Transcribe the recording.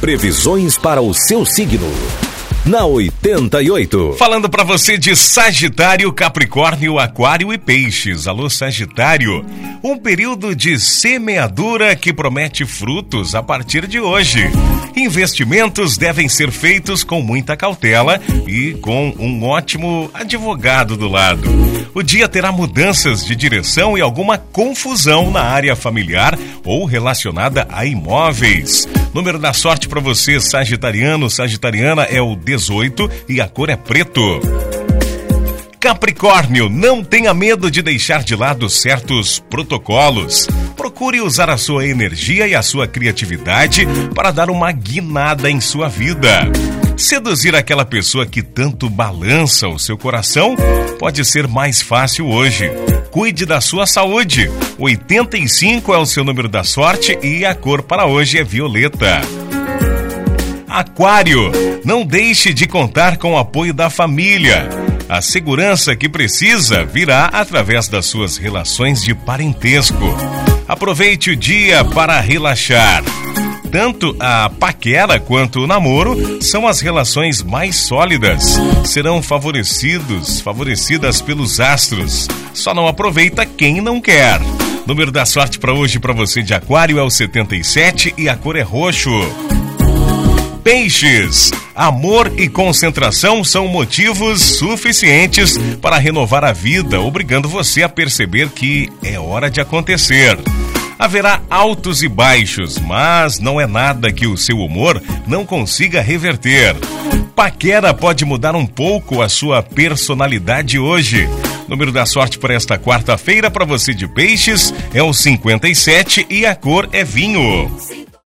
Previsões para o seu signo na 88. Falando para você de Sagitário, Capricórnio, Aquário e Peixes. Alô, Sagitário. Um período de semeadura que promete frutos a partir de hoje. Investimentos devem ser feitos com muita cautela e com um ótimo advogado do lado. O dia terá mudanças de direção e alguma confusão na área familiar ou relacionada a imóveis. Número da sorte para você, Sagitariano, Sagitariana, é o 18 e a cor é preto. Capricórnio, não tenha medo de deixar de lado certos protocolos. Procure usar a sua energia e a sua criatividade para dar uma guinada em sua vida. Seduzir aquela pessoa que tanto balança o seu coração pode ser mais fácil hoje. Cuide da sua saúde. 85 é o seu número da sorte e a cor para hoje é violeta. Aquário, não deixe de contar com o apoio da família. A segurança que precisa virá através das suas relações de parentesco. Aproveite o dia para relaxar. Tanto a paquera quanto o namoro são as relações mais sólidas. Serão favorecidos, favorecidas pelos astros. Só não aproveita quem não quer. Número da sorte para hoje para você de Aquário é o 77 e a cor é roxo. Peixes. Amor e concentração são motivos suficientes para renovar a vida, obrigando você a perceber que é hora de acontecer. Haverá altos e baixos, mas não é nada que o seu humor não consiga reverter. Paquera pode mudar um pouco a sua personalidade hoje. Número da sorte para esta quarta-feira para você de peixes é o 57 e a cor é vinho.